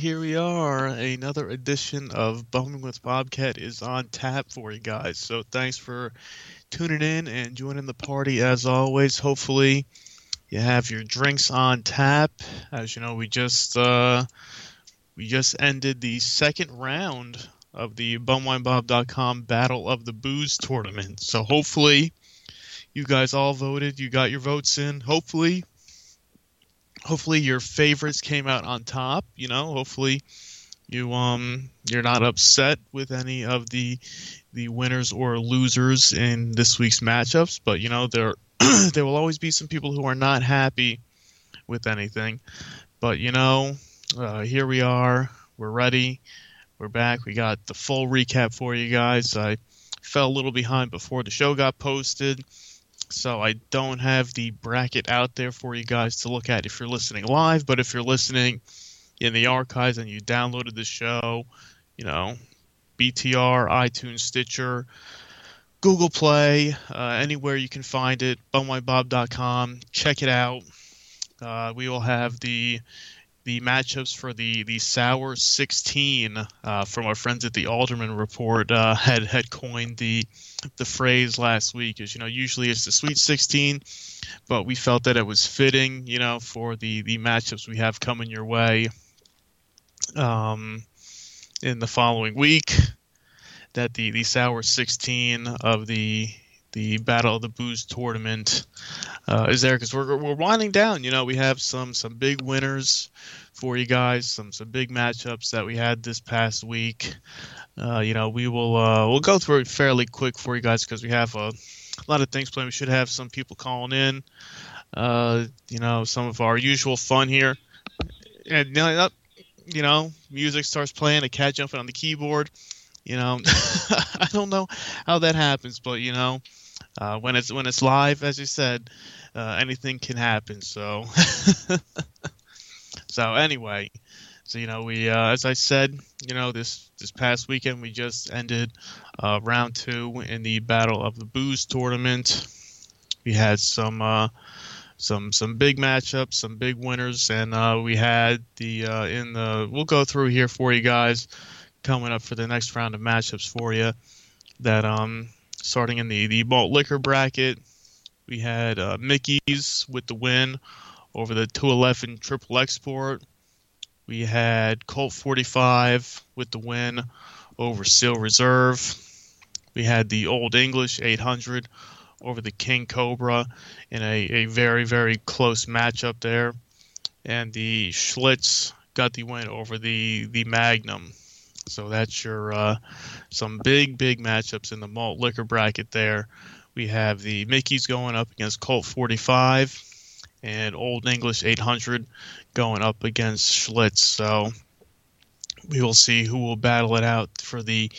Here we are. Another edition of Bumming with Bobcat is on tap for you guys. So thanks for tuning in and joining the party as always. Hopefully, you have your drinks on tap. As you know, we just uh, we just ended the second round of the bumwinebob.com Battle of the Booze tournament. So hopefully you guys all voted, you got your votes in. Hopefully hopefully your favorites came out on top, you know, hopefully you um you're not upset with any of the the winners or losers in this week's matchups, but you know there there will always be some people who are not happy with anything. But you know, uh, here we are. We're ready. We're back. We got the full recap for you guys. I fell a little behind before the show got posted, so I don't have the bracket out there for you guys to look at if you're listening live. But if you're listening in the archives and you downloaded the show, you know, BTR, iTunes, Stitcher, Google Play, uh, anywhere you can find it, bumwinebob.com. Check it out. Uh, we will have the the matchups for the the sour 16 uh, from our friends at the Alderman Report uh, had had coined the the phrase last week. As you know, usually it's the Sweet 16, but we felt that it was fitting, you know, for the the matchups we have coming your way um, in the following week. That the the sour 16 of the the Battle of the Booze tournament uh, is there because we're, we're winding down. You know, we have some some big winners for you guys, some some big matchups that we had this past week. Uh, you know, we will uh, we'll go through it fairly quick for you guys because we have a, a lot of things planned. We should have some people calling in. Uh, you know, some of our usual fun here, and you know, music starts playing, a cat jumping on the keyboard. You know, I don't know how that happens, but you know, uh, when it's when it's live, as you said, uh, anything can happen. So, so anyway, so you know, we uh, as I said, you know, this this past weekend we just ended uh, round two in the Battle of the Booze tournament. We had some uh, some some big matchups, some big winners, and uh, we had the uh, in the we'll go through here for you guys coming up for the next round of matchups for you. That um starting in the the malt liquor bracket, we had uh, Mickey's with the win over the 211 Triple Export. We had Colt 45 with the win over Steel Reserve. We had the Old English 800 over the King Cobra in a, a very, very close matchup there. And the Schlitz got the win over the, the Magnum. So that's your uh, some big, big matchups in the malt liquor bracket there. We have the Mickey's going up against Colt 45 and Old English 800 going up against Schlitz. So we will see who will battle it out for the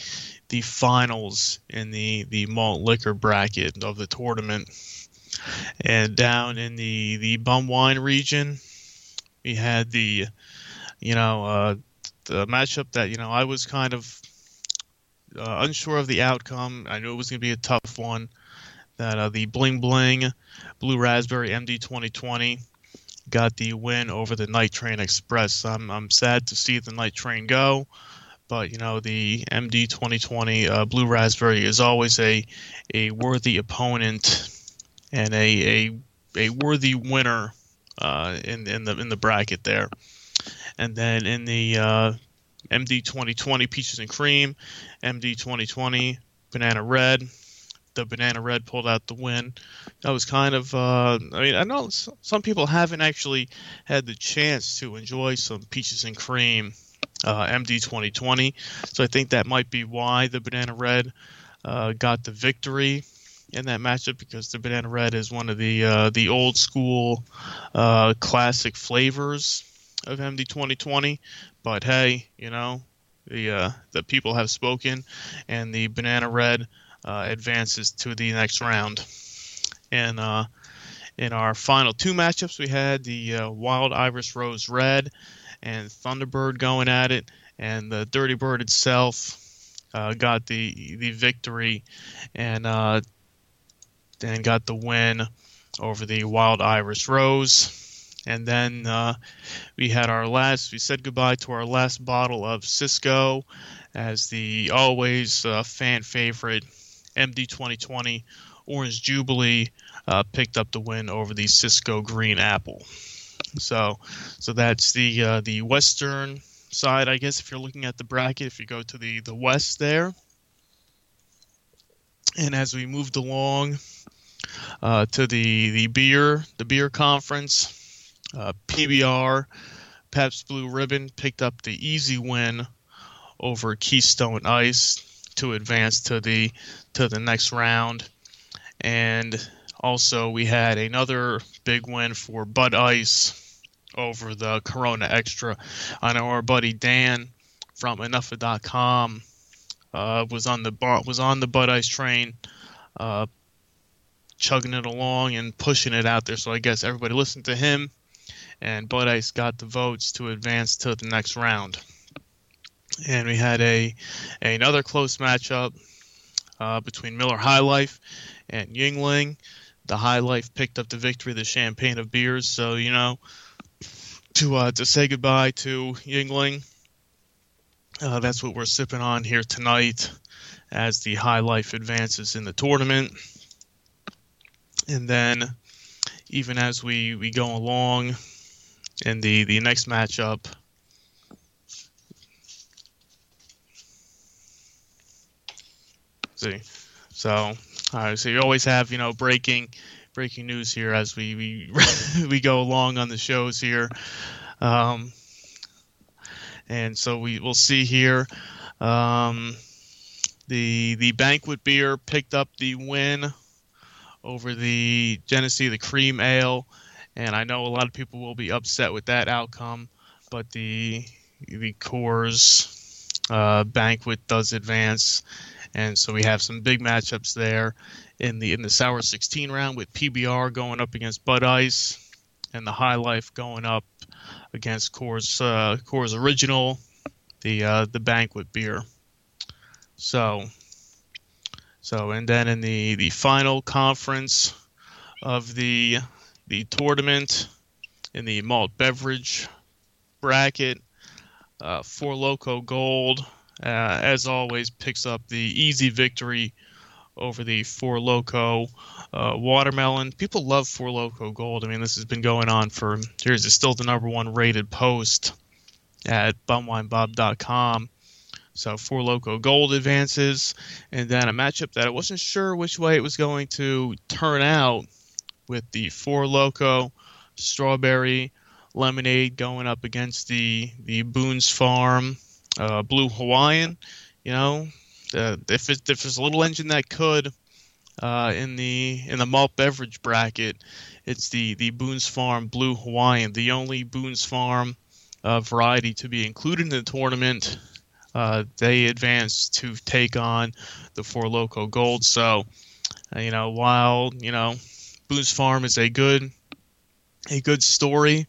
the finals in the the malt liquor bracket of the tournament. And down in the the bum wine region, we had the you know uh, the matchup that you know I was kind of uh, unsure of the outcome. I knew it was going to be a tough one. That uh, the Bling Bling Blue Raspberry MD 2020 got the win over the Night Train Express. I'm I'm sad to see the Night Train go, but you know the MD 2020 uh, Blue Raspberry is always a a worthy opponent and a a, a worthy winner uh, in in the in the bracket there. And then in the uh, MD 2020 Peaches and Cream, MD 2020 Banana Red, the Banana Red pulled out the win. That was kind of, uh, I mean, I know some people haven't actually had the chance to enjoy some Peaches and Cream uh, MD 2020, so I think that might be why the Banana Red uh, got the victory in that matchup because the Banana Red is one of the uh, the old school uh, classic flavors of MD 2020. But hey, you know, the uh, the people have spoken, and the Banana Red uh, advances to the next round. And uh, in our final two matchups, we had the uh, Wild Iris Rose Red and Thunderbird going at it, and the Dirty Bird itself uh, got the the victory and uh, and got the win over the Wild Iris Rose. And then uh, we had our last, we said goodbye to our last bottle of Cisco as the always uh, fan favorite MD 2020 Orange Jubilee uh, picked up the win over the Cisco Green Apple. So, so that's the uh, the western side, I guess. If you're looking at the bracket, if you go to the the west there, and as we moved along uh, to the the beer the beer conference, uh, PBR Pabst Blue Ribbon picked up the easy win over Keystone Ice to advance to the to the next round. And also we had another big win for Bud Ice over the Corona Extra. I know our buddy Dan from Enough.com uh, was on the was on the Bud Ice train, uh, chugging it along and pushing it out there. So I guess everybody listened to him, and Bud Ice got the votes to advance to the next round and we had a another close matchup uh, between Miller High Life and Yuengling. The High Life picked up the victory, the champagne of beers. So you know, to uh, to say goodbye to Yuengling, uh, that's what we're sipping on here tonight, as the High Life advances in the tournament. And then, even as we we go along in the the next matchup. See, so uh, so you always have you know breaking breaking news here as we we we go along on the shows here, um, and so we will see here. Um, the the banquet beer picked up the win over the Genesee the cream ale, and I know a lot of people will be upset with that outcome, but the the Coors uh, banquet does advance and so we have some big matchups there in the in the sour 16 round with PBR going up against Bud Ice and the High Life going up against Coors uh, Coors Original, the uh, the banquet beer. So so and then in the the final conference of the the tournament in the malt beverage bracket, uh, Four Loco Gold uh, as always, picks up the easy victory over the Four Loco uh, watermelon. People love Four Loco Gold. I mean, this has been going on for years. It's still the number one rated post at bumwinebob.com. So Four Loco Gold advances, and then a matchup that I wasn't sure which way it was going to turn out with the Four Loco Strawberry Lemonade going up against the the Boone's Farm uh, Blue Hawaiian. You know, uh, if it, if there's a little engine that could uh, in the in the malt beverage bracket, it's the the Boone's Farm Blue Hawaiian, the only Boone's Farm uh, variety to be included in the tournament. Uh, they advanced to take on the Four Loco Gold. So, uh, you know, while you know Boone's Farm is a good a good story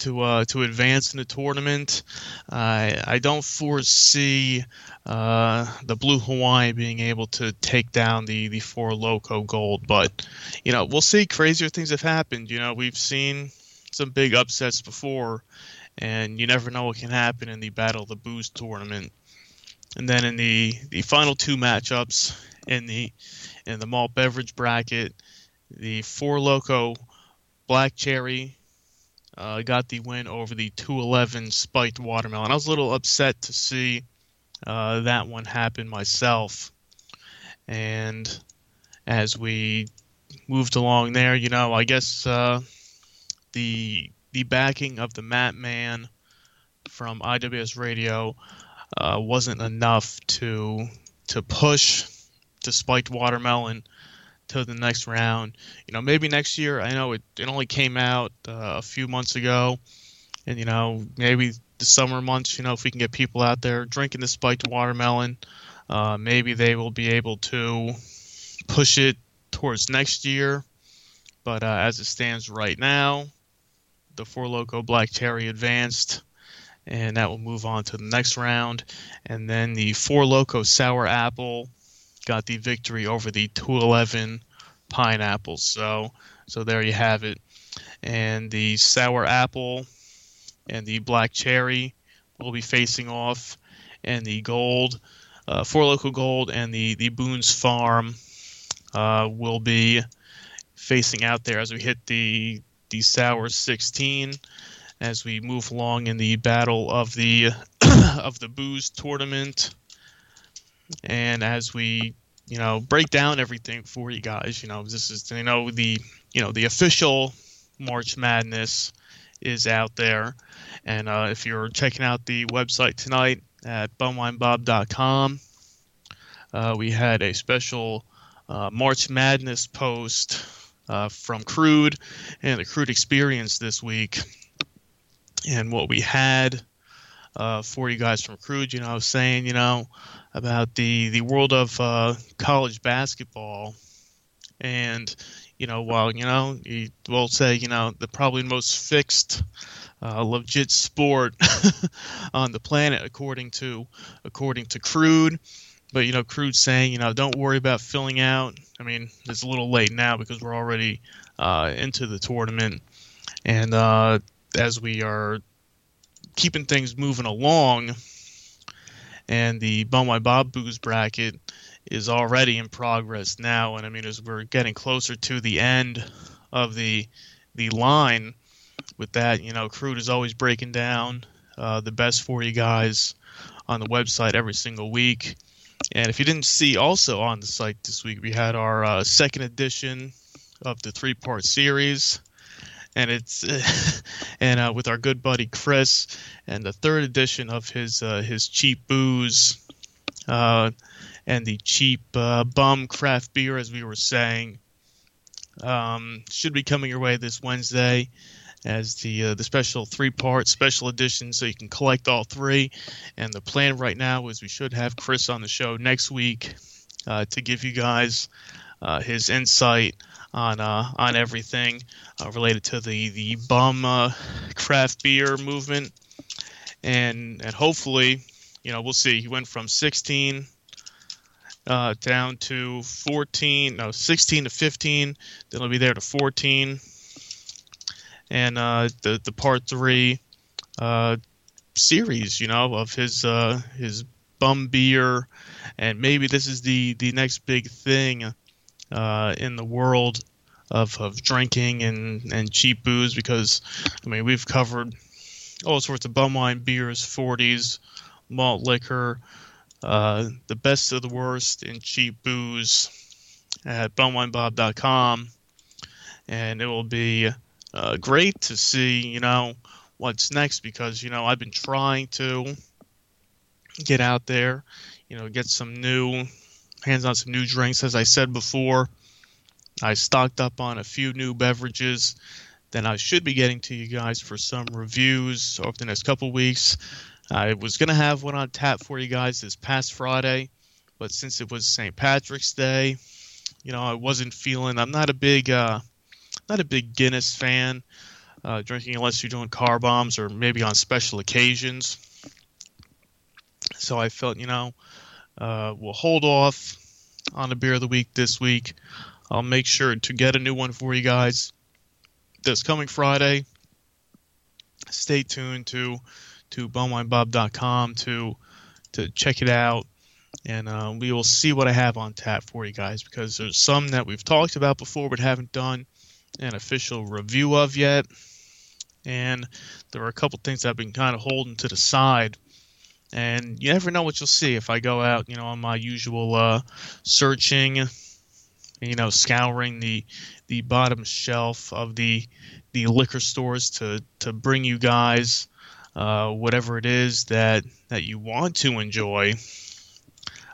to uh, to advance in the tournament. I I don't foresee uh, the Blue Hawaii being able to take down the the Four Loco Gold, but you know we'll see. Crazier things have happened. You know we've seen some big upsets before, and you never know what can happen in the Battle of the Booze tournament. and then in the the final two matchups in the in the malt beverage bracket, the Four Loco Black Cherry uh, got the win over the 211 Spiked Watermelon. I was a little upset to see uh, that one happen myself. And as we moved along there, you know, I guess uh, the the backing of the Mat Man from IWS Radio uh, wasn't enough to to push the spiked watermelon to the next round. You know, maybe next year. I know it, it only came out uh, a few months ago, and you know, maybe the summer months. You know, if we can get people out there drinking the spiked watermelon, uh, maybe they will be able to push it towards next year. But uh, as it stands right now, the Four Loco Black Cherry advanced, and that will move on to the next round. And then the Four Loco Sour Apple got the victory over the 211 pineapples. So, so there you have it. And the Sour Apple and the Black Cherry will be facing off, and the Gold, uh, Four Loco Gold, and the the Boone's Farm uh, will be facing out there as we hit the the Sour 16 as we move along in the battle of the of the booze tournament and as we you know break down everything for you guys you know this is you know the you know the official march madness is out there. And uh, if you're checking out the website tonight at bumwinebob.com uh, we had a special uh, march madness post uh, from crude and the crude experience this week. And what we had uh, for you guys from crude you know I was saying you know about the the world of uh, college basketball, and you know while you know you will say you know the probably most fixed. Uh, legit sport on the planet according to according to crude but you know crude saying you know don't worry about filling out. I mean it's a little late now because we're already uh, into the tournament. And uh, as we are keeping things moving along and the Bumwine Bob Booze bracket is already in progress now. And I mean, as we're getting closer to the end of the the line with that, you know, Crude is always breaking down uh, the best for you guys on the website every single week. And if you didn't see, also on the site this week, we had our uh, second edition of the three part series and it's and uh, with our good buddy Chris, and the third edition of his uh, his cheap booze, uh, and the cheap uh, bum craft beer, as we were saying, um, should be coming your way this Wednesday as the uh, the special three part special edition, so you can collect all three. And the plan right now is we should have Chris on the show next week uh, to give you guys uh, his insight on uh, on everything uh, related to the the bum uh, craft beer movement, and and hopefully, you know, we'll see. He went from 16 uh, down to 14, no, 16 to 15. Then he'll be there to 14, and uh, the the part three uh, series, you know, of his his bum beer, and maybe this is the the next big thing uh, in the world of, of drinking and, and cheap booze because I mean we've covered all sorts of bum wine, beers, 40s, malt liquor, uh, the best of the worst in cheap booze at bumwinebob.com, and it will be uh, great to see you know what's next because you know I've been trying to get out there, you know, get some new hands on some new drinks as I said before. I stocked up on a few new beverages that I should be getting to you guys for some reviews over the next couple weeks. I was going to have one on tap for you guys this past Friday, but since it was St. Patrick's Day, you know, I wasn't feeling. I'm not a big, uh, not a big Guinness fan. Uh, drinking unless you're doing car bombs or maybe on special occasions. So I felt, you know, uh, we'll hold off on the beer of the week this week. I'll make sure to get a new one for you guys this coming Friday. Stay tuned to to bumwinebob.com to to check it out, and uh, we will see what I have on tap for you guys because there's some that we've talked about before but haven't done an official review of yet, and there are a couple things I've been kind of holding to the side. And you never know what you'll see if I go out, you know, on my usual uh, searching, you know, scouring the the bottom shelf of the the liquor stores to to bring you guys uh, whatever it is that that you want to enjoy.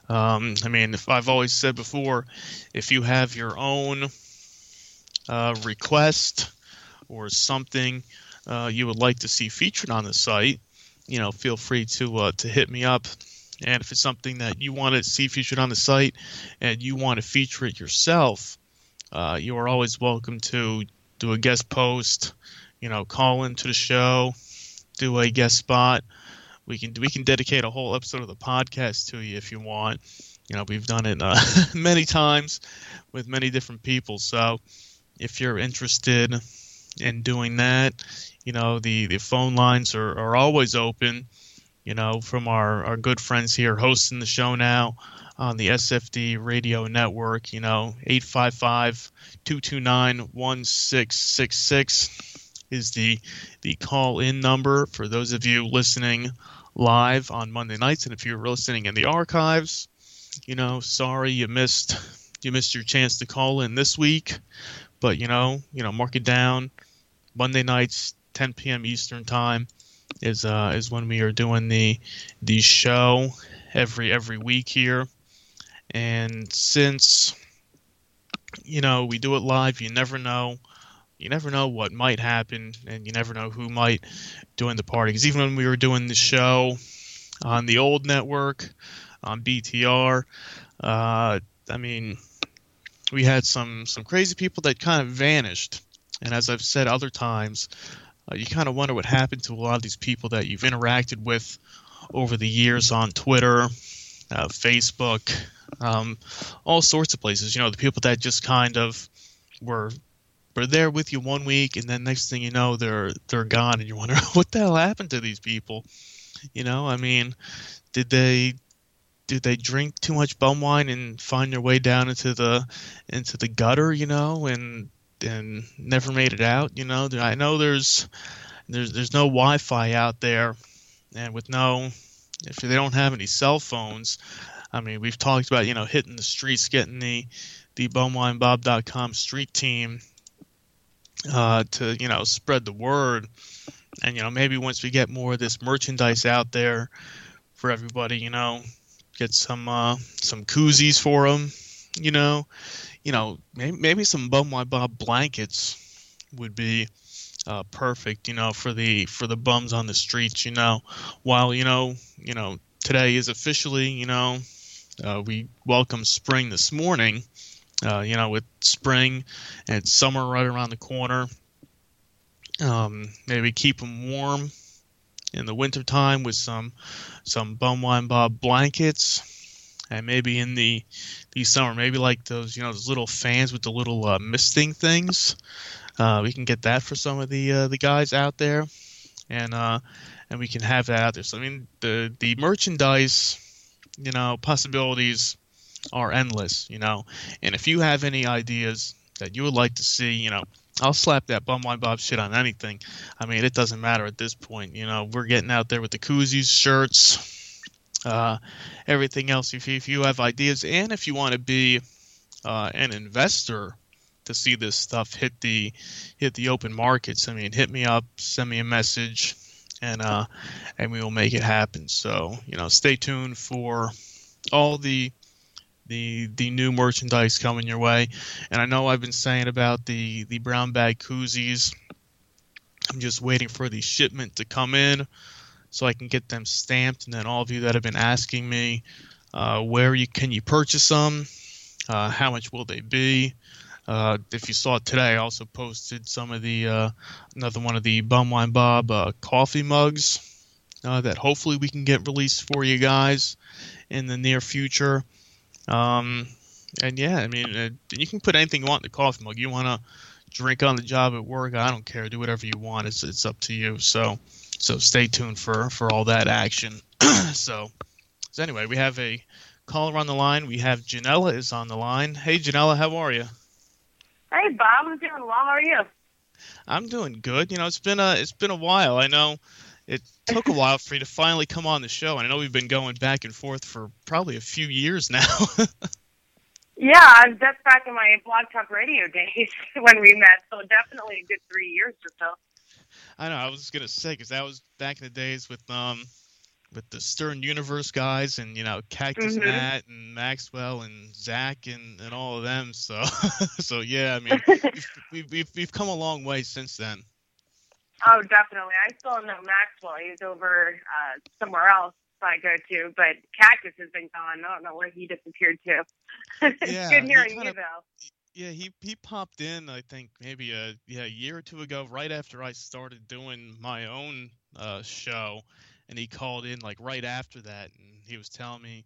Um, I mean, if I've always said before, if you have your own uh, request or something uh, you would like to see featured on the site, you know, feel free to uh, to hit me up. And if it's something that you want to see featured on the site and you want to feature it yourself, uh, you are always welcome to do a guest post, you know, call into the show, do a guest spot. We can we can dedicate a whole episode of the podcast to you if you want. You know, we've done it uh, many times with many different people. So if you're interested in doing that, you know, the, the phone lines are, are always open, you know, from our, our good friends here hosting the show now on the SFD radio network, you know, 855 229 1666 is the the call in number for those of you listening live on Monday nights and if you're listening in the archives, you know, sorry you missed you missed your chance to call in this week, but you know, you know, mark it down. Monday nights 10 p.m. Eastern time is uh, is when we are doing the the show every every week here. And since you know we do it live, you never know. You never know what might happen, and you never know who might join the party. Because even when we were doing the show on the old network, on BTR, uh, I mean, we had some some crazy people that kind of vanished. And as I've said other times, uh, you kind of wonder what happened to a lot of these people that you've interacted with over the years on Twitter, uh, Facebook, um, all sorts of places. You know, the people that just kind of were were there with you one week, and then next thing you know, they're they're gone, and you wonder what the hell happened to these people. You know, I mean, did they did they drink too much bum wine and find their way down into the into the gutter? You know, and and never made it out. You know, I know there's there's there's no Wi-Fi out there, and with no if they don't have any cell phones, I mean, we've talked about you know hitting the streets, getting the the bumwinebob.com street team uh, to you know spread the word, and you know maybe once we get more of this merchandise out there for everybody, you know, get some uh, some koozies for them, you know, you know, maybe, maybe some Bum Wine Bob blankets would be uh, perfect, you know, for the for the bums on the streets, you know. While you know, you know, today is officially, you know, uh, we welcome spring this morning. Uh, you know, with spring and summer right around the corner. Um, maybe keep them warm in the wintertime with some some bum wine bob blankets and maybe in the the summer maybe like those you know those little fans with the little uh, misting things uh, we can get that for some of the uh, the guys out there and uh and we can have that out there so i mean the the merchandise you know possibilities are endless you know and if you have any ideas that you would like to see you know I'll slap that bum wine bob shit on anything. I mean, it doesn't matter at this point. You know, we're getting out there with the koozies, shirts, uh, everything else. If you, if you have ideas, and if you want to be uh, an investor to see this stuff hit the hit the open markets, I mean, hit me up, send me a message, and uh, and we will make it happen. So you know, stay tuned for all the the the new merchandise coming your way. And I know I've been saying about the the brown bag koozies. I'm just waiting for the shipment to come in so I can get them stamped. And then all of you that have been asking me uh, where you can you purchase them, uh, how much will they be? Uh, if you saw it today, I also posted some of the uh, another one of the Bum Wine Bob uh, coffee mugs uh, that hopefully we can get released for you guys in the near future. Um, and yeah, I mean, you can put anything you want in the coffee mug. You want to drink on the job at work? I don't care. Do whatever you want. It's it's up to you. So so stay tuned for for all that action. so So anyway, we have a caller on the line. We have Janella is on the line. Hey, Janella, how are you? Hey, Bob. I'm doing well. How are you? I'm doing good. You know, it's been a it's been a while. I know it took a while for you to finally come on the show, and I know we've been going back and forth for probably a few years now. Yeah, I'm just back in my blog talk radio days when we met, so definitely a good three years or so. I know. I was gonna say because that was back in the days with um with the Stern Universe guys and you know Cactus Mhm. Matt and Maxwell and Zach and, and all of them. So so yeah, I mean we've, we've we've come a long way since then. Oh, definitely. I still know Maxwell. He's over uh, somewhere else I go to, but Cactus has been gone. I don't know where he disappeared to. it's Yeah, good he hearing you, though. Yeah, he he popped in I think maybe a yeah a year or two ago, right after I started doing my own uh, show, and he called in like right after that, and he was telling me,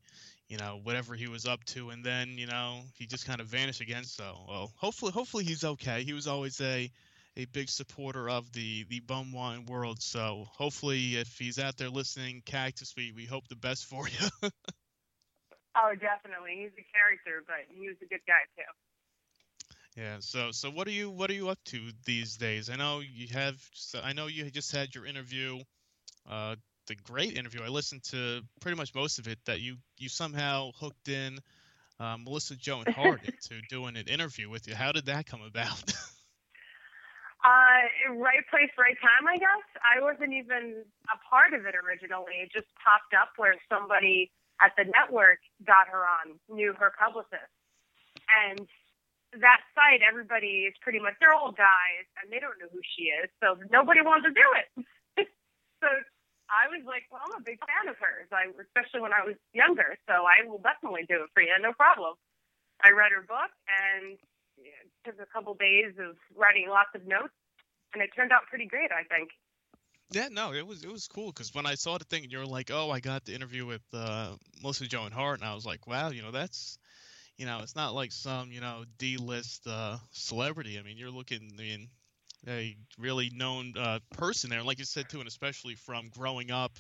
you know, whatever he was up to, and then you know he just kind of vanished again. So well, hopefully hopefully he's okay. He was always a a big supporter of the the bum wine world. So hopefully if he's out there listening, Cactus, we we hope the best for you. Oh, definitely. He's a character, but he was a good guy, too. Yeah. So so what are you what are you up to these days? I know you have I know you just had your interview, uh, the great interview. I listened to pretty much most of it. That you you somehow hooked in uh, Melissa Joan Hart into doing an interview with you. How did that come about? Uh, right place, right time, I guess. I wasn't even a part of it originally. It just popped up where somebody at the network got her on, knew her publicist. And that site, everybody is pretty much, they're all guys and they don't know who she is. So nobody wanted to do it. so I was like, well, I'm a big fan of hers, I, especially when I was younger. So I will definitely do it for you, no problem. I read her book and it took a couple days of writing lots of notes, and it turned out pretty great, I think. yeah, no, it was it was cool because when I saw the thing, you were like, oh, I got the interview with uh, Melissa Joan Hart, and I was like, wow, you know, that's you know, it's not like some you know D-list uh, celebrity. I mean, you're looking, I mean, a really known uh, person there, like you said too, and especially from growing up,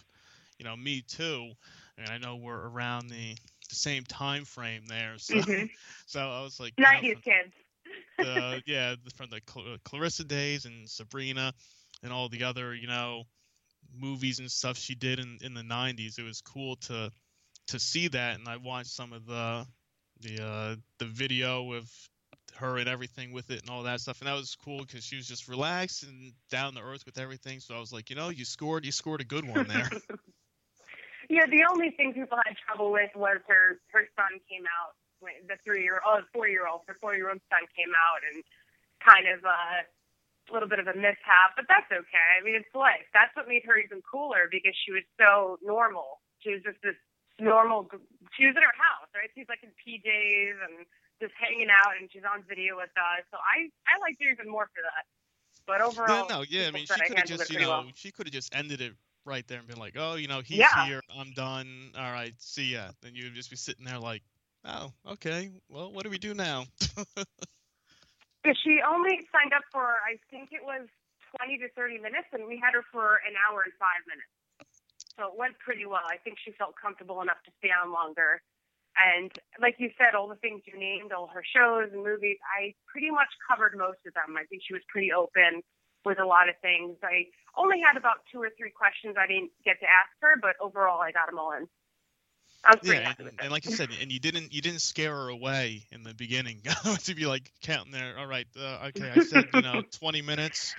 you know, me too. I mean, I know we're around the the same time frame there, so Mhm. so I was like, you know, 90s kids. the yeah from the Cl- Clarissa days and Sabrina and all the other you know movies and stuff she did in in the 90s. It was cool to to see that, and I watched some of the the uh, the video of her and everything with it and all that stuff, and that was cool because she was just relaxed and down to earth with everything. So I was like, you know, you scored, you scored a good one there. yeah, the only thing people had trouble with was her her son came out, when the three year old, four year old her four year old son came out and kind of uh, a little bit of a mishap, but that's okay. I mean, it's life. That's what made her even cooler because she was so normal. She was just this normal. She was in her house, right? She's like in PJs and just hanging out, and she's on video with us. So I I liked her even more for that. But overall, no, yeah. I mean, she could have just, you know, well. she could have just ended it right there and been like, oh, you know, he's Yeah. here, I'm done. All right, see ya. Then you would just be sitting there like, oh, okay. Well, what do we do now? Yeah, she only signed up for I think it was 20 to 30 minutes, and we had her for an hour and five minutes. So it went pretty well. I think she felt comfortable enough to stay on longer. And like you said, all the things you named, all her shows and movies, I pretty much covered most of them. I think she was pretty open with a lot of things. I only had about two or three questions I didn't get to ask her, but overall I got them all in. I was pretty yeah, and, and like you said, and you didn't you didn't scare her away in the beginning to be like counting there. All right, uh, okay, I said you know 20 minutes.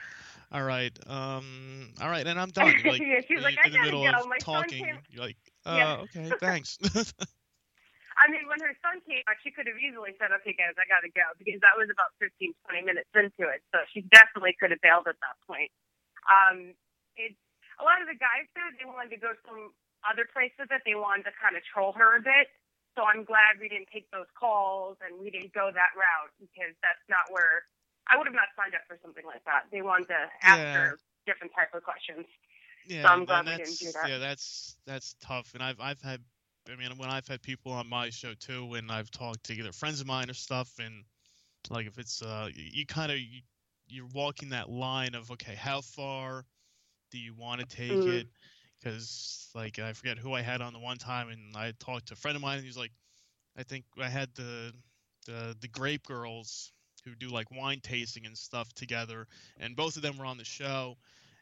All right, um, all right, and I'm done. Like, Yeah, she's like, in "I the gotta middle go. of My son talking, came-" you're like, uh, Yeah. okay, thanks. I mean, when her son came out, she could have easily said, okay, guys, I got to go, because that was about 15, 20 minutes into it. So she definitely could have bailed at that point. Um, it, a lot of the guys there, they wanted to go some other places that they wanted to kind of troll her a bit. So I'm glad we didn't take those calls and we didn't go that route because that's not where I would have not signed up for something like that. They wanted to ask Yeah. her different type of questions. Yeah, I'm and glad we didn't do that. yeah, that's that's tough. And I've I've had, I mean, when I've had people on my show too, and I've talked to either friends of mine or stuff, and like if it's uh, you, you kind of you, you're walking that line of okay, how far do you want to take Mhm. it? because like I forget who I had on the one time, and I talked to a friend of mine, and he's like, I think I had the the the Grape Girls who do like wine tasting and stuff together, and both of them were on the show,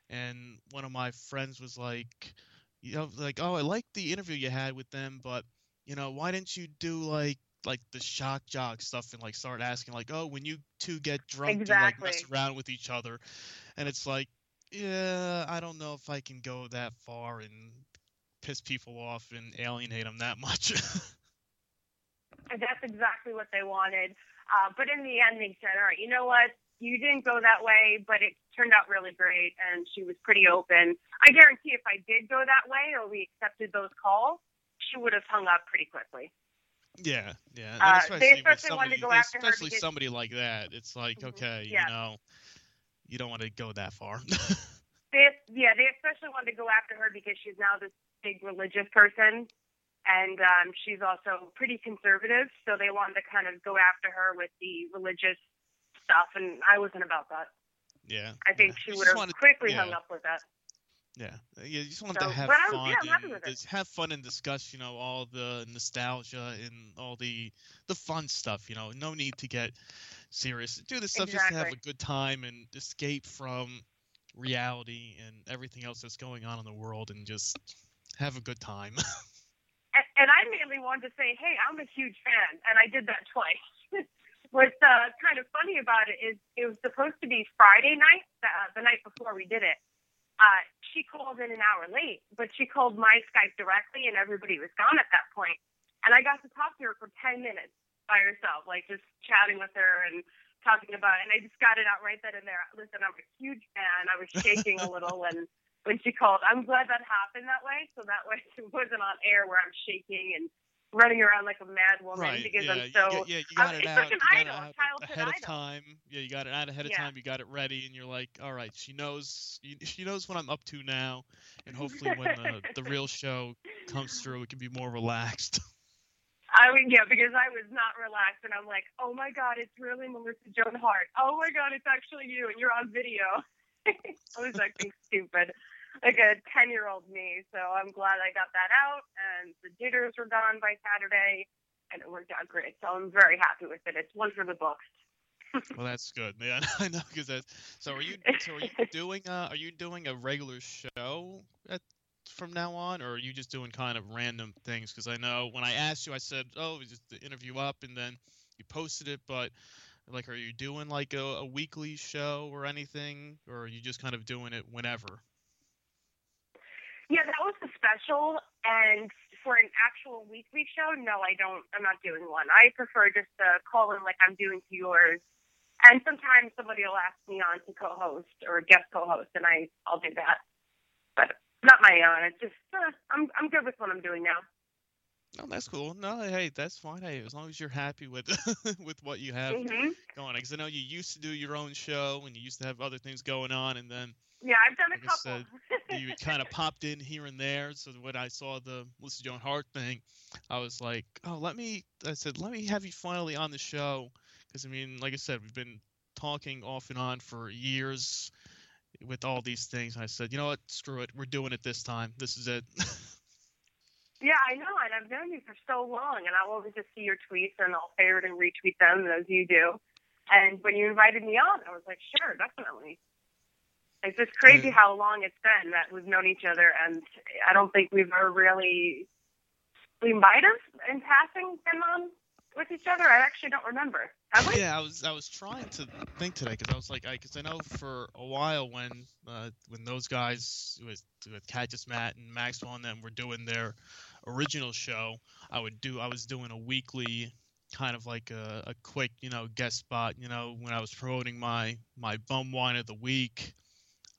and one of my friends was like, you know, like oh I like the interview you had with them, but you know why didn't you do like like the shock jock stuff and like start asking like oh when you two get drunk do you like mess around with each other and it's like yeah i don't know if i can go that far and piss people off and alienate them that much. That's exactly what they wanted. Uh, but in the end, they said, all right, you know what? You didn't go that way, but it turned out really great, and she was pretty open. I guarantee if I did go that way or we accepted those calls, she would have hung up pretty quickly. yeah yeah Uh, they especially, with especially wanted to somebody, go after especially because- somebody like that it's like Mhm. okay Yeah. you know you don't want to go that far They, yeah, they especially wanted to go after her because she's now this big religious person, and um, she's also pretty conservative. So they wanted to kind of go after her with the religious stuff, and I wasn't about that. yeah I think yeah. she would have quickly yeah. hung up with that. Yeah, yeah, you just want So, to have fun yeah, and just have fun and discuss, you know, all the nostalgia and all the the fun stuff. You know, no need to get serious. Do this stuff just to have a good time and escape from reality and everything else that's going on in the world, and just have a good time. And, I mainly wanted to say, hey, I'm a huge fan, and I did that twice. What's uh, kind of funny about it is it was supposed to be Friday night, uh, the night before we did it. Uh, she called in an hour late, but she called my Skype directly, and everybody was gone at that point. And I got to talk to her for 10 minutes by herself, like just chatting with her and talking about it. And I just got it out right then and there. Listen, I'm a huge fan. I was shaking a little and when she called. I'm glad that happened that way, so that way it wasn't on air where I'm shaking and running around like a mad woman right? because yeah, I'm so. yeah, you I'm- got it it's out. like an idol, out ahead of time. Yeah, you got it out ahead of Yeah. time. You got it ready, and you're like, all right, she knows. She knows what I'm up to now, and hopefully when the the real show comes through, it can be more relaxed. I mean, yeah, because I was not relaxed, and I'm like, oh my god, it's really Melissa Joan Hart. Oh my god, it's actually you, and you're on video. I was acting stupid, like a ten year old me. So I'm glad I got that out, and the jitters were gone by Saturday, and it worked out great. So I'm very happy with it. It's one for the books. Well, that's good, man. I know because that's. So are you? So are you doing? Uh, are you doing a regular show at, from now on, or are you just doing kind of random things? Because I know when I asked you, I said, "Oh, just the interview up," and then you posted it. But like, are you doing like a, a weekly show or anything, or are you just kind of doing it whenever? Yeah, that was the special. And for an actual weekly show, no, I don't. I'm not doing one. I prefer just to call in like I'm doing to yours. And sometimes somebody will ask me on to co-host or guest co-host, and I I'll do that. But not my own. It's just uh, I'm I'm good with what I'm doing now. No, that's cool. No, hey, that's fine. Hey, as long as you're happy with with what you have hmm going on, because I know you used to do your own show and you used to have other things going on, and then Yeah, I've done a Like I couple. you kind of popped in here and there. So when I saw the Melissa Joan Hart thing, I was like, oh, let me. I said, let me have you finally on the show, because I mean, like I said, we've been talking off and on for years with all these things. And I said, you know what? Screw it. We're doing it this time. This is it. Yeah, I know, and I've known you for so long, and I'll always just see your tweets, and I'll favorite and retweet them as you do. And when you invited me on, I was like, sure, definitely. It's just crazy how long it's been that we've known each other, and I don't think we've ever really. We might have, in passing, been on with each other. I actually don't remember. Have we? yeah, I was I was trying to think today because I was like, because I, know for a while when uh, when those guys with with Cactus Matt and Maxwell and them were doing their original show, I would do I was doing a weekly kind of like a, a quick you know guest spot you know when I was promoting my my bum wine of the week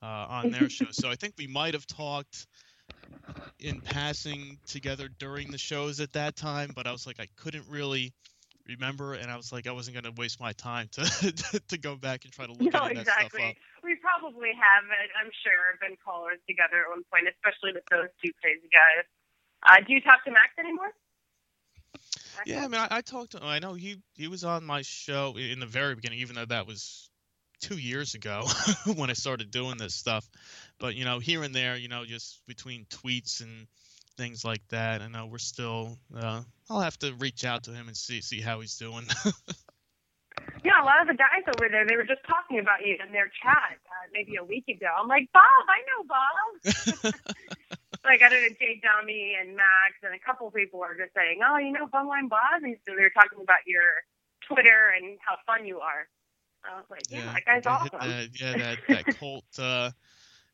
uh, on their show. So I think we might have talked in passing together during the shows at that time, but I was like I couldn't really remember, and I was like, I wasn't gonna waste my time to to go back and try to look No, of that stuff exactly. up. We probably have, I'm sure, been callers together at one point, especially with those two crazy guys. Uh, do you talk to Max anymore? Yeah, I mean, I, I talked to. I know he he was on my show in the very beginning, even though that was two years ago when I started doing this stuff. But you know, here and there, you know, just between tweets and things like that, I know we're still. Uh, I'll have to reach out to him and see see how he's doing. Yeah, a lot of the guys over there, they were just talking about you in their chat uh, maybe a week ago. I'm like, Bob, I know Bob. like, I don't know, Jay Dummy and Max and a couple of people were just saying, oh, you know, Bumwine Bob? And so they were talking about your Twitter and how fun you are. I was like, yeah, that guy's awesome. that- yeah, that that cult uh,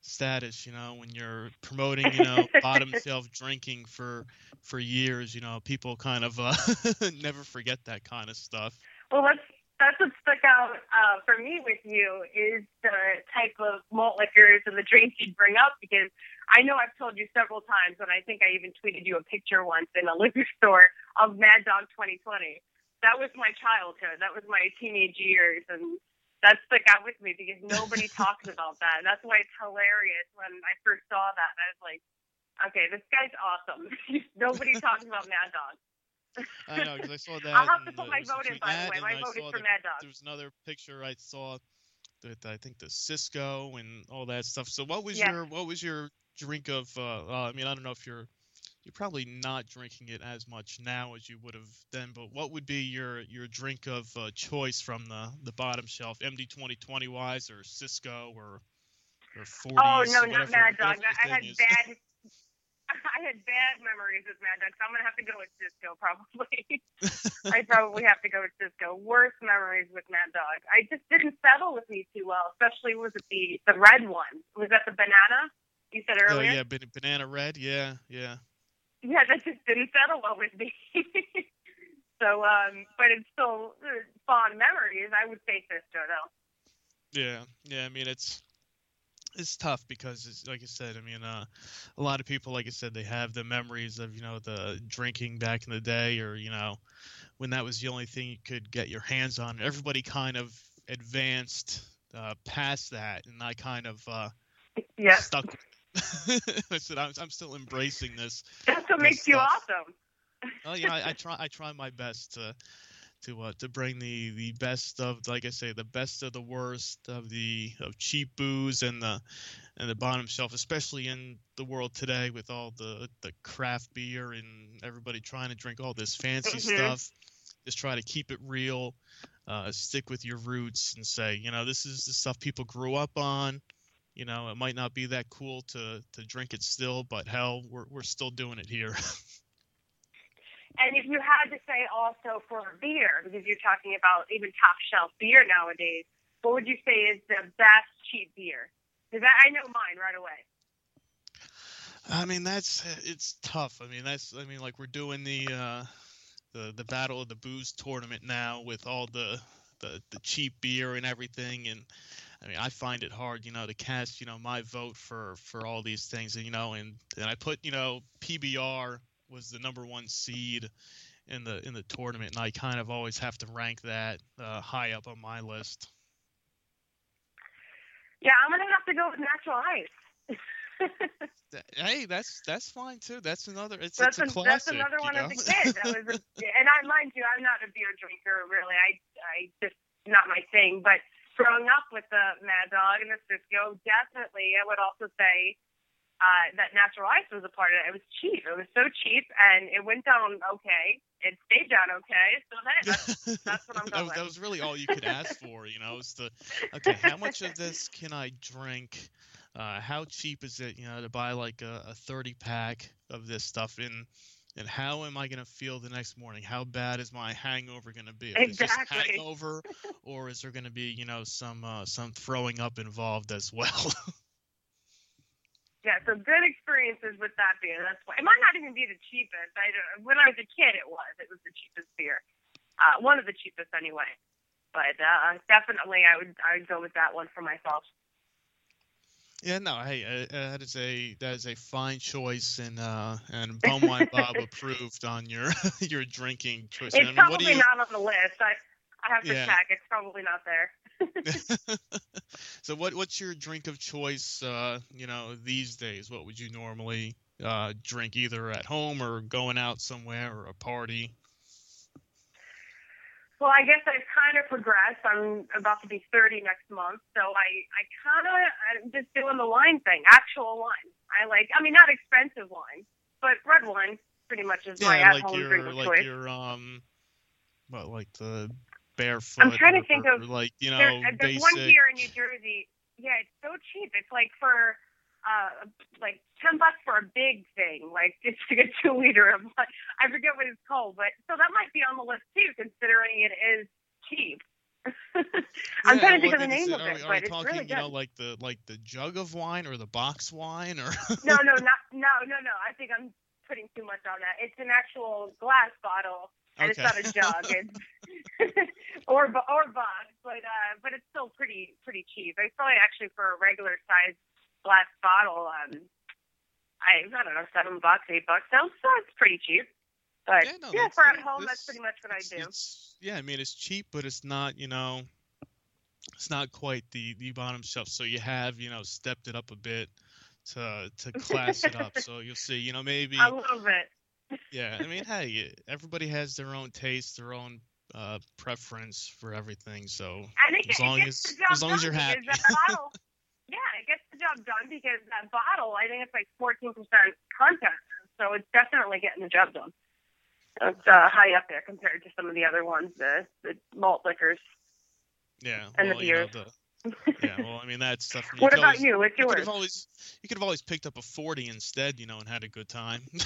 status, you know, when you're promoting, you know, bottom shelf drinking for for years, you know, people kind of uh, never forget that kind of stuff. Well, that's that's what stuck out uh, for me with you is the type of malt liquors and the drinks you bring up because I know I've told you several times, and I think I even tweeted you a picture once in a liquor store of Mad Dog 2020. That was my childhood. That was my teenage years, and that stuck out with me because nobody talks about that. That's why it's hilarious when I first saw that. I was like, okay, this guy's awesome. nobody talks about Mad Dog. I know because I saw that. I'll have to put uh, my vote in, by the way. My vote is for the- Mad Dog. There was another picture I saw that I think the Cisco and all that stuff. So what was Yeah. your what was your drink of? Uh, uh, I mean, I don't know if you're you're probably not drinking it as much now as you would have then, but what would be your your drink of uh, choice from the the bottom shelf, MD 2020 wise, or Cisco, or or 40s? Oh no, whatever- not Mad Dog. I had is. bad. I had bad memories with Mad Dog, so I'm gonna have to go with Cisco probably. I probably have to go with Cisco. Worst memories with Mad Dog. I just didn't settle with me too well, especially was it the the red one? Was that the banana you said earlier. Oh earlier? yeah, banana red. Yeah, yeah. Yeah, that just didn't settle well with me. so, um, but it's still uh, fond memories. I would say Cisco though. Yeah, yeah. I mean, it's it's tough because, it's, like I said, I mean, uh, a lot of people, like I said, they have the memories of you know the drinking back in the day, or you know, when that was the only thing you could get your hands on. Everybody kind of advanced uh, past that, and I kind of uh, Yeah, stuck. I said I'm, I'm still embracing this. that's what makes you stuff. awesome. Well, you know, I, I try I try my best to to uh, to bring the the best of like I say the best of the worst of the of cheap booze and the and the bottom shelf, especially in the world today with all the the craft beer and everybody trying to drink all this fancy Mhm. stuff. Just try to keep it real, uh, stick with your roots, and say, you know, this is the stuff people grew up on. You know, it might not be that cool to to drink it still, but hell, we're we're still doing it here. And if you had to say also for beer, because you're talking about even top shelf beer nowadays, what would you say is the best cheap beer? Because I, I know mine right away. I mean that's it's tough. I mean that's I mean like we're doing the uh the the battle of the booze tournament now with all the the the cheap beer and everything and I mean I find it hard, you know, to cast, you know, my vote for for all these things and you know and and I put, you know, PBR was the number 1 seed in the in the tournament and I kind of always have to rank that uh, high up on my list. Yeah, I'm gonna have to go with natural ice. Hey, that's that's fine too. That's another it's, that's, it's a a, classic. that's another you one know? as a kid. That was, a, and I mind you, I'm not a beer drinker really. I I just not my thing. But growing up with the Mad Dog and the Cisco, definitely, I would also say uh, that natural ice was a part of it. It was cheap. It was so cheap, and it went down okay. It stayed down okay. So hey, that's, that's what I'm that, going was, that was really all you could ask for, you know. Is the okay? How much of this can I drink? Uh, how cheap is it, you know, to buy like a, a 30 pack of this stuff? And and how am I gonna feel the next morning? How bad is my hangover gonna be? If it's just Exactly. hangover, or is there gonna be, you know, some uh, some throwing up involved as well? Yeah, so good experiences with that beer. That's why it might not even be the cheapest. I don't, when I was a kid, it was. It was the cheapest beer, uh, one of the cheapest anyway. But uh, definitely, I would I would go with that one for myself. Yeah, no, hey, uh, uh, that is a that is a fine choice, and uh, and Bumwine Bob approved on your your drinking choice. It's I mean, probably you? not on the list. I I have to Yeah. check. It's probably not there. so what what's your drink of choice? Uh, you know, these days, what would you normally uh, drink, either at home or going out somewhere or a party? Well, I guess I've kind of progressed. I'm about to be 30 next month, so I I kind of I'm just doing the wine thing, actual wine. I like, I mean, not expensive wine, but red wine pretty much is my Yeah, like at-home your drink of like choice. your um, what like the barefoot. I'm trying to think or, of- like you know there, there's basic. one here in New Jersey. Yeah, it's so cheap. It's like for uh like ten bucks for a big thing, like just to get two liter of. I forget what it's called, but so that might be on the list too, considering it is cheap. I'm Yeah, trying to think of the name of are it, are but we it's talking, really you know, like the like the jug of wine or the box wine or No, no, not no, no, no. I think I'm putting too much on that. It's an actual glass bottle, and it's not a jug. It's or or box, but uh, but it's still pretty pretty cheap. It's probably actually for a regular size glass bottle. Um, I I don't know, seven bucks, eight bucks. So, so it's pretty cheap. But Yeah, yeah, no, that's- for at home, that's pretty much what I do. yeah, I mean it's cheap, but it's not you know, it's not quite the the bottom shelf. So you have you know stepped it up a bit to to class it up. So you'll see, you know, maybe A little bit. yeah. I mean, hey, everybody has their own taste, their own uh, preference for everything. So As long as- as long as you're happy. That bottle, yeah, it gets the job done because that bottle, I think it's like 14% content. So it's definitely getting the job done. It's uh, high up there compared to some of the other ones, the, the malt liquors. yeah, And the well, you know, beers. the, yeah, well, I mean that's stuff. you what about always- you? What's You could yours? have always you could have always picked up a forty instead, you know, and had a good time.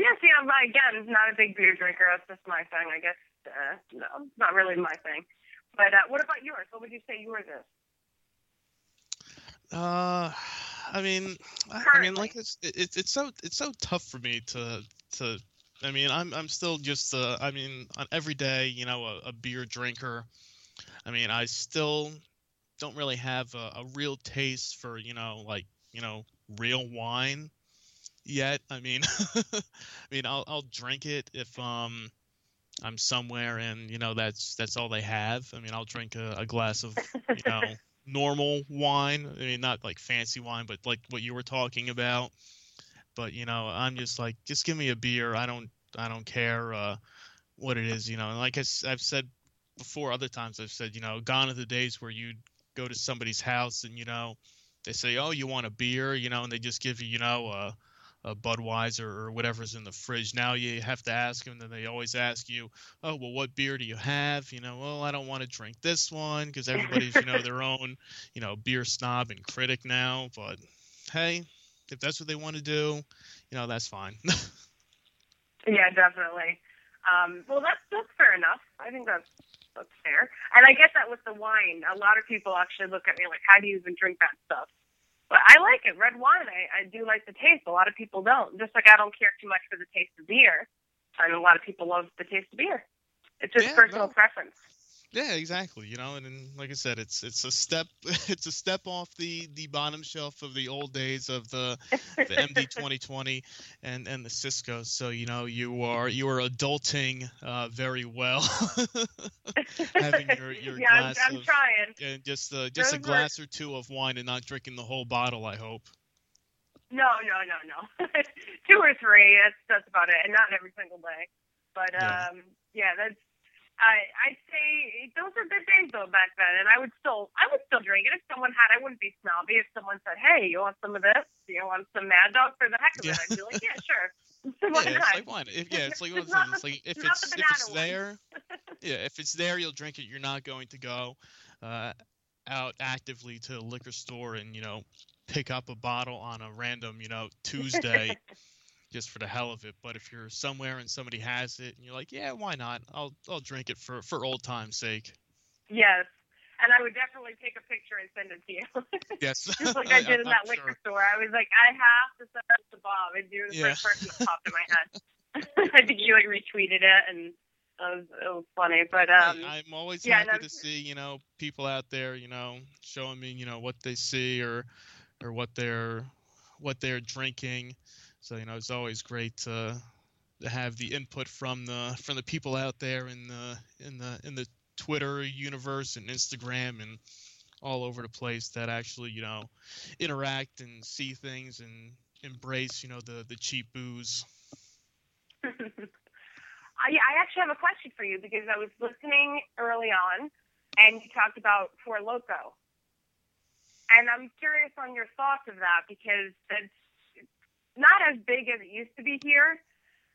Yeah, see, I'm again not a big beer drinker. That's just my thing, I guess. Uh, no, not really my thing. But uh, what about yours? What would you say yours is? Uh, I mean, I, I mean, like it's it's it's so it's so tough for me to to. I mean, I'm I'm still just uh, I mean, on every day, you know, a, a beer drinker. I mean, I still don't really have a, a real taste for you know like you know real wine yet. I mean, I mean, I'll I'll drink it if um I'm somewhere and you know that's that's all they have. I mean, I'll drink a, a glass of you know normal wine. I mean, not like fancy wine, but like what you were talking about. But you know, I'm just like, just give me a beer. I don't, I don't care uh, what it is. You know, and like I, have said before, other times I've said, you know, gone are the days where you go to somebody's house and you know, they say, oh, you want a beer, you know, and they just give you, you know, a, a Budweiser or whatever's in the fridge. Now you have to ask them, and then they always ask you, oh, well, what beer do you have? You know, well, I don't want to drink this one because everybody's, you know, their own, you know, beer snob and critic now. But hey, if that's what they want to do, you know, that's fine. Yeah, definitely. Um, well, that's that's fair enough. I think that's that's fair. And I get that with the wine. A lot of people actually look at me like, "How do you even drink that stuff?" But I like it. Red wine, I, I do like the taste. A lot of people don't. Just like I don't care too much for the taste of beer, I and a lot of people love the taste of beer. It's just Yeah, personal no. preference. Yeah, exactly. You know, and, then like I said, it's it's a step it's a step off the the bottom shelf of the old days of the the MD 2020 and and the Cisco. So you know, you are you are adulting uh, very well, having your your yeah, I'm, glass I'm of trying. and just uh, just a Those were- glass or two of wine and not drinking the whole bottle. I hope. No, no, no, no. Two or three. That's that's about it, and not every single day. But Yeah. um, yeah, that's. I I'd say those were good days though back then, and I would still I would still drink it if someone had. I wouldn't be snobby if someone said, "Hey, you want some of this? You want some Mad Dog for the heck of Yeah. it?" I'd be like, "Yeah, sure." Why yeah, not? it's like wine. If, yeah, it's like one of things. like if it's if it's banana there, yeah, if it's there, you'll drink it. You're not going to go uh, out actively to a liquor store and you know pick up a bottle on a random you know Tuesday just for the hell of it. But if you're somewhere and somebody has it and you're like, yeah, why not? I'll I'll drink it for for old time's sake. yes, and I would definitely take a picture and send it to you. Yes, Just like I did in that I'm liquor sure. store. I was like, I have to send it to Bob, and you're the Yeah. first person that popped in my head. I think you like retweeted it, and it was, it was funny. But um, Hey, I'm always yeah, happy no, to see you know people out there you know showing me you know what they see or or what they're what they're drinking. So you know it's always great to to have the input from the from the people out there in the in the in the Twitter universe and Instagram and all over the place that actually you know interact and see things and embrace you know the the cheap booze. I, actually have a question for you because I was listening early on, and you talked about Four Loco, and I'm curious on your thoughts of that because it's not as big as it used to be here,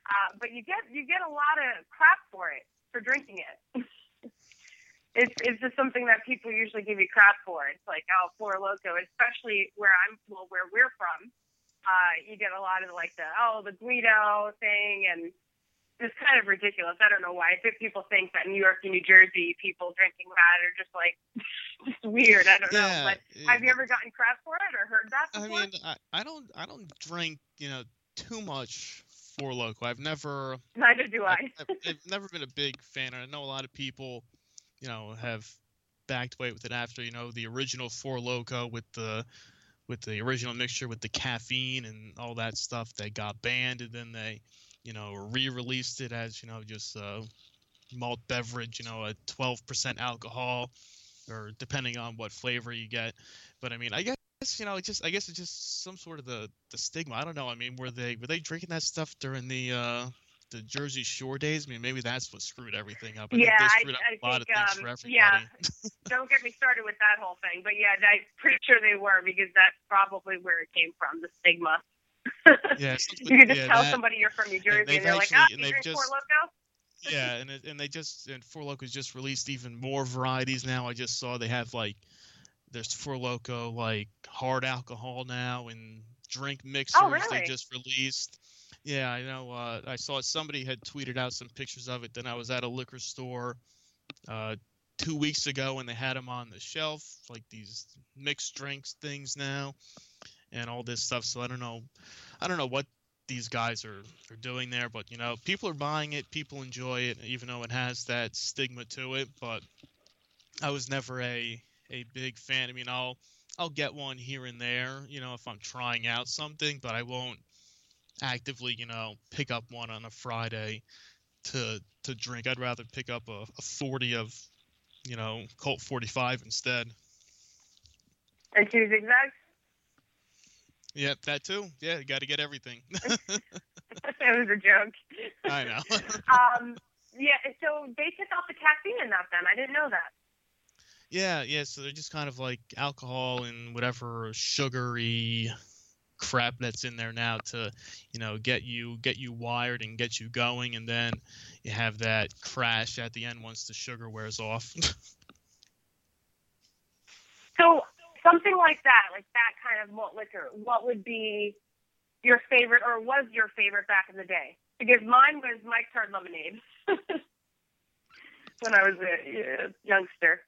uh, but you get you get a lot of crap for it for drinking it. it's it's just something that people usually give you crap for. It's like oh, Four Loco, especially where I'm well, where we're from. Uh, you get a lot of like the oh the Guido thing and it's kind of ridiculous. I don't know why. I people think that New York and New Jersey people drinking that are just like just weird. I don't know. But yeah. have you ever gotten crap for it or heard that I mean, I, I don't I don't drink you know too much Four Loco. I've never Neither do I. I've, I've- I've never been a big fan. and I know a lot of people, you know, have backed away with it after you know the original Four Loco with the with the original mixture with the caffeine and all that stuff that got banned, and then they, you know, re-released it as you know just a malt beverage, you know, a 12% alcohol, or depending on what flavor you get. But I mean, I guess you know, it just I guess it's just some sort of the the stigma. I don't know. I mean, were they were they drinking that stuff during the uh the Jersey Shore days? I mean, maybe that's what screwed everything up. I Yeah, I- up I a lot think, um, yeah. don't get me started with that whole thing. But yeah, I'm pretty sure they were because that's probably where it came from, the stigma. Yeah, you can just yeah, tell that- somebody you're from New Jersey and, they've they're like, ah, and you drink just- Four Loco? yeah, and it, and they just and Four Locos just released even more varieties now. I just saw they have like there's Four Loco like hard alcohol now and drink mixers Oh, really? they just released. Yeah, I know. Uh, I saw somebody had tweeted out some pictures of it. Then I was at a liquor store uh, two weeks ago and they had them on the shelf, like these mixed drinks things now, and all this stuff. So I don't know, I don't know what these guys are, are doing there, but you know, people are buying it, people enjoy it, even though it has that stigma to it. But I was never a a big fan. I mean, I'll I'll get one here and there, you know, if I'm trying out something, but I won't actively, you know, pick up one on a Friday to to drink. I'd rather pick up a, a 40 of, you know, Colt 45 instead. And two zigzags? Yep, that too. Yeah, you got to get everything. that was a joke. I know. um, yeah, so they took out the caffeine in that then. I didn't know that. Yeah, yeah. So they're just kind of like alcohol and whatever sugary crap that's in there now to, you know, get you get you wired and get you going, and then you have that crash at the end once the sugar wears off. So something like that, like that kind of malt liquor, what would be your favorite or was your favorite back in the day? Because mine was Mike's Hard Lemonade when I was a uh, youngster.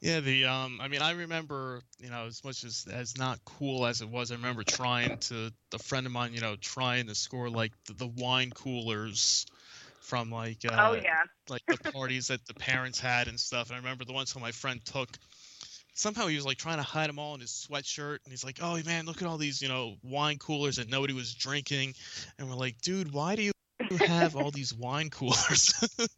yeah, the um, I mean, I remember, you know, as much as as not cool as it was, I remember trying to the friend of mine, you know, trying to score like the, the wine coolers from like uh, oh yeah. like the parties that the parents had and stuff. And I remember the one time my friend took. Somehow he was like trying to hide them all in his sweatshirt, and he's like, "Oh man, look at all these, you know, wine coolers that nobody was drinking." And we're like, "Dude, why do you have all these wine coolers?"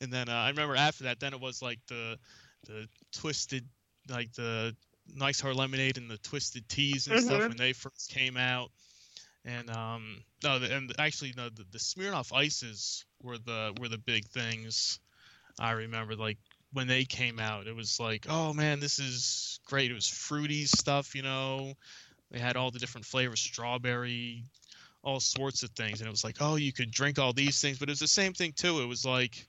and then uh, I remember after that, then it was like the the twisted, like the Mike's hard lemonade and the twisted teas and stuff Mhm. when they first came out. And um no, the, and actually no, the, the Smirnoff ices were the were the big things. I remember like when they came out, it was like, oh man, this is great. It was fruity stuff, you know. They had all the different flavors, strawberry, all sorts of things, and it was like, oh, you could drink all these things, but it was the same thing too. It was like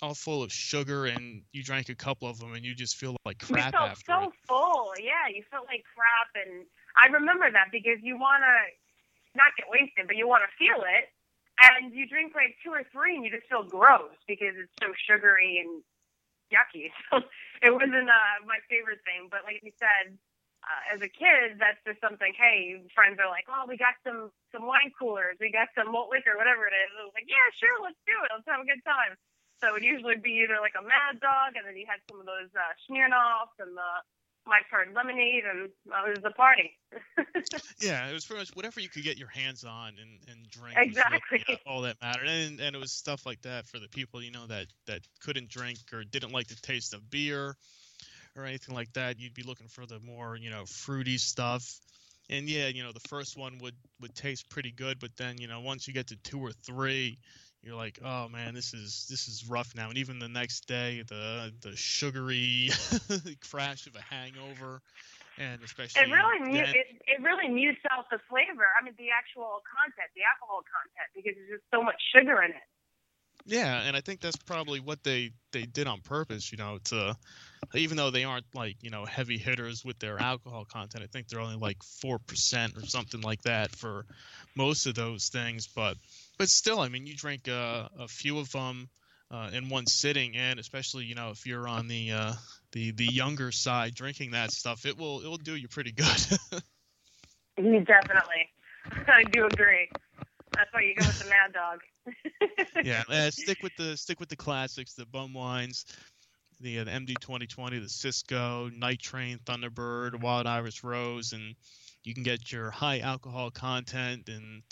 all full of sugar, and you drank a couple of them, and you just feel like crap you felt so it. full. Yeah, you felt like crap, and I remember that because you want to not get wasted, but you want to feel it, and you drink like two or three, and you just feel gross because it's so sugary and yucky. So it wasn't uh, my favorite thing, but like you said. Uh, as a kid, that's just something. Hey, friends are like, "Oh, we got some some wine coolers, we got some malt liquor, whatever it is." I was like, "Yeah, sure, let's do it. Let's have a good time." So it would usually be either like a Mad Dog, and then you had some of those uh, Smirnoffs and the Mike's Hard Lemonade, and uh, it was a party. Yeah, it was pretty much whatever you could get your hands on and, and drink. was really, Exactly. uh, all that mattered, and and it was stuff like that for the people you know that that couldn't drink or didn't like the taste of beer or anything like that. You'd be looking for the more you know fruity stuff, and yeah, you know, the first one would would taste pretty good, but then you know, once you get to two or three, you're like, oh man, this is this is rough now. And even the next day, the the sugary crash of a hangover, and especially It really mu- then- it, it really mutes out the flavor. I mean, the actual content, the alcohol content, because there's just so much sugar in it. Yeah, and I think that's probably what they they did on purpose, you know, to even though they aren't like, you know, heavy hitters with their alcohol content. I think they're only like 4% or something like that for most of those things, but but still, I mean, you drink uh, a few of them uh, in one sitting and especially, you know, if you're on the uh, the the younger side drinking that stuff, it will it will do you pretty good. Definitely, I do agree. That's why you go with the Mad Dog. yeah, uh, stick with the stick with the classics, the bum wines, the, uh, the MD 2020, the Cisco, Night Train, Thunderbird, Wild Irish Rose, and you can get your high alcohol content and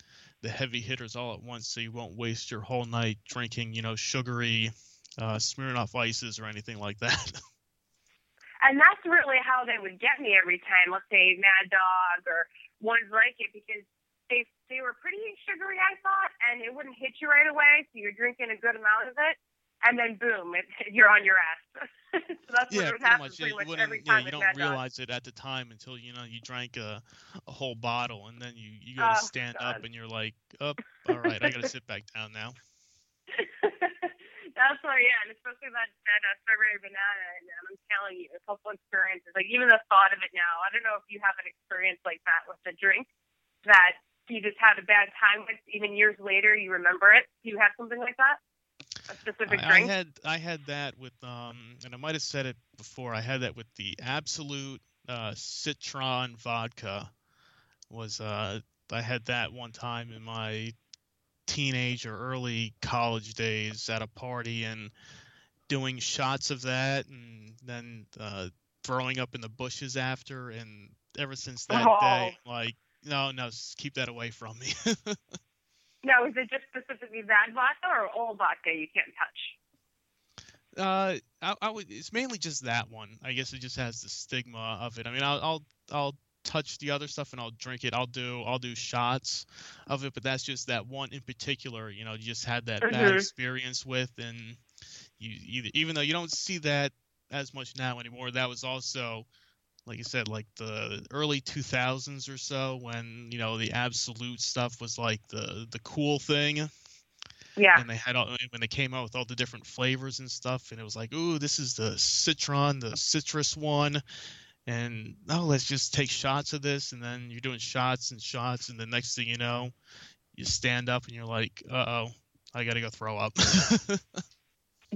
the heavy hitters all at once, so you won't waste your whole night drinking, you know, sugary uh, Smirnoff ices or anything like that. And that's really how they would get me every time. Let's say Mad Dog or ones like it, because they they were pretty sugary, I thought, and it wouldn't hit you right away. So you're drinking a good amount of it, and then boom, it, you're on your ass. so that's yeah, what pretty much. Yeah, pretty you much wouldn't. every Yeah, you don't Dog. realize it at the time until you know you drank a, a whole bottle, and then you you go to Oh, stand God. up, and you're like, "Up, all right, I gotta sit back down now." That's why, yeah, and especially that that uh, strawberry banana. And um, I'm telling you, a couple experiences, like even the thought of it now. I don't know if you have an experience like that with a drink that you just had a bad time with. Even years later, you remember it. Do you have something like that? A specific I, I had I had that with um, and I might have said it before. I had that with the Absolut uh, Citron vodka. Was uh, I had that one time in my teenage or early college days at a party and doing shots of that, and then uh, throwing up in the bushes after. And ever since that day, like, no, no, keep that away from me. Now, is it just specifically that vodka or all vodka you can't touch? Uh, I, I would. It's mainly just that one. I guess it just has the stigma of it. I mean, I'll, I'll, I'll touch the other stuff and I'll drink it. I'll do, I'll do shots of it, but that's just that one in particular. You know, you just had that bad Mhm. experience with, and you, either, even though you don't see that as much now anymore, that was also, like you said, like the early 2000s or so when you know the Absolut stuff was like the the cool thing Yeah. and they had all when they came out with all the different flavors and stuff and it was like ooh this is the citron the citrus one and oh let's just take shots of this and then you're doing shots and shots and the next thing you know you stand up and you're like uh-oh i gotta go throw up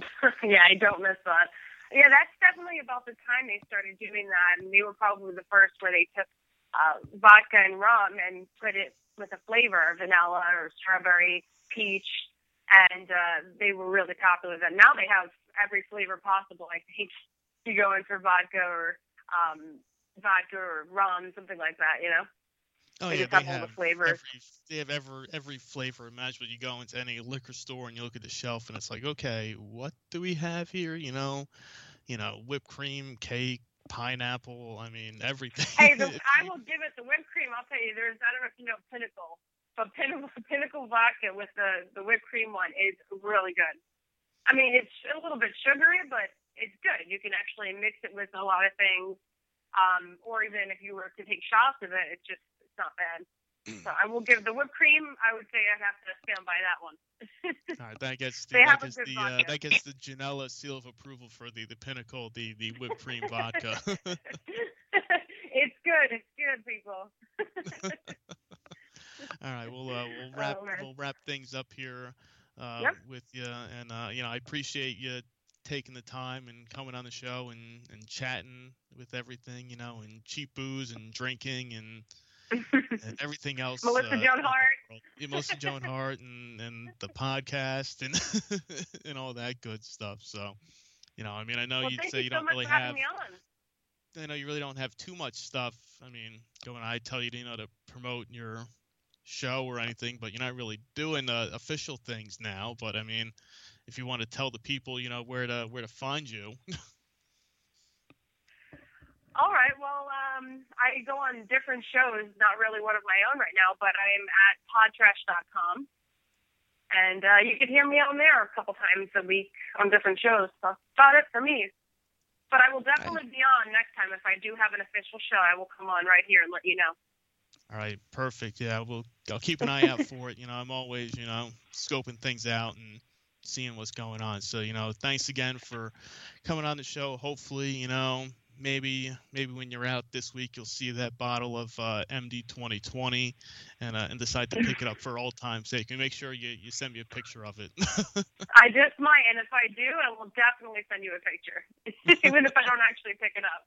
yeah, I don't miss that. Yeah, that's definitely about the time they started doing that, and they were probably the first where they took uh, vodka and rum and put it with a flavor, vanilla or strawberry, peach, and uh, they were really popular then. Now they have every flavor possible. I think you go in for vodka or um, vodka or rum, something like that. You know, oh They yeah they have all the every they have every every flavor imaginable you go into any liquor store and you look at the shelf and it's like okay what do we have here you know you know whipped cream cake pineapple i mean everything Hey, the, I will give it the whipped cream. I'll tell you, there's I don't know if you know Pinnacle, but Pinnacle, Pinnacle vodka with the the whipped cream one is really good. I mean, it's a little bit sugary, but it's good. You can actually mix it with a lot of things, um, or even if you were to take shots of it, it's just not bad. So I will give the whipped cream. I would say I'd have to stand by that one. All right, that gets the They that have a gets the uh, that gets the Janella seal of approval for the the pinnacle the the whipped cream vodka. it's good. It's good, people. All right, we'll uh, we'll wrap Oh, we'll wrap things up here uh, Yep. with you, and uh, you know I appreciate you taking the time and coming on the show and and chatting with everything, you know, and cheap booze and drinking and and everything else. Melissa uh, Joan Hart. Yeah, Melissa Joan Hart and and the podcast and and all that good stuff. So, you know, I mean, I know well, you thank say you you so don't really have. I know you really don't have too much stuff. I mean, going, I tell you, you know, to promote your show or anything, but you're not really doing uh, official things now. But I mean, if you want to tell the people, you know, where to where to find you. All right. Well, um, I go on different shows, not really one of my own right now, but I am at podtrash.com. And uh, you can hear me on there a couple times a week on different shows. So that's about it for me. But I will definitely be on next time. If I do have an official show, I will come on right here and let you know. All right, perfect. Yeah, we'll I'll keep an eye out for it. You know, I'm always, you know, scoping things out and seeing what's going on. So, you know, thanks again for coming on the show. Hopefully, you know, maybe maybe when you're out this week, you'll see that bottle of uh, MD 2020 and uh, and decide to pick it up for old time's sake. And make sure you, you send me a picture of it. I just might, and if I do, I will definitely send you a picture, even if I don't actually pick it up.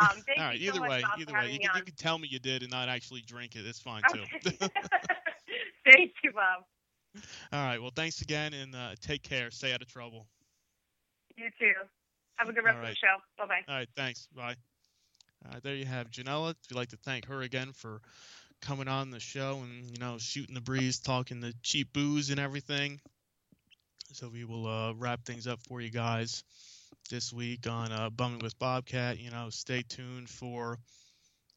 Um, thank All right, you so either much, way, either way, you can, you can tell me you did and not actually drink it. It's fine too. Thank you, Bob. All right, well, thanks again and uh, take care. Stay out of trouble. You too. Have a good rest All of the show. Bye bye. All right, thanks. Bye. Uh, there you have Janella. We'd like to thank her again for coming on the show and you know shooting the breeze, talking the cheap booze and everything. So we will uh, wrap things up for you guys this week on uh, Bumming with Bobcat. You know, stay tuned for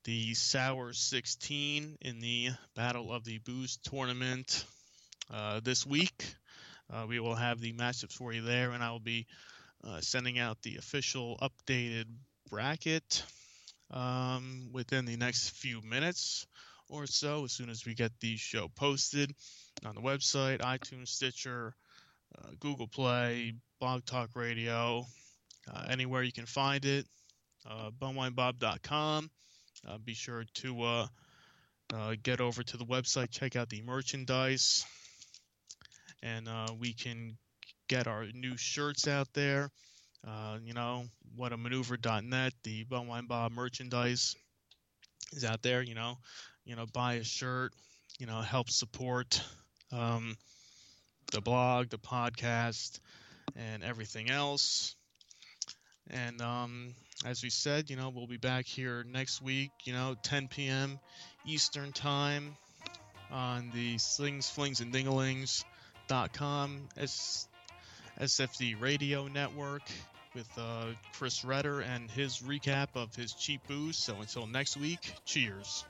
the Sour 16 in the Battle of the Booze tournament uh, this week. Uh, we will have the matchups for you there, and I will be uh, sending out the official updated bracket um, within the next few minutes or so as soon as we get the show posted on the website, iTunes, Stitcher, uh, Google Play, Blog Talk Radio, uh, anywhere you can find it, uh, bumwinebob.com. Uh, be sure to uh, uh, get over to the website, check out the merchandise, and we can get our new shirts out there. Uh, you know, what a maneuver.net, the Bumwine Bob merchandise is out there. You know, you know, buy a shirt. You know, help support um, the blog, the podcast, and everything else. And um, as we said, you know, we'll be back here next week. You know, 10 p.m. Eastern time on the Slings, Flings, and Dinglings.com S- SFD Radio Network with uh, Chris Redder and his recap of his cheap booze. So until next week, cheers.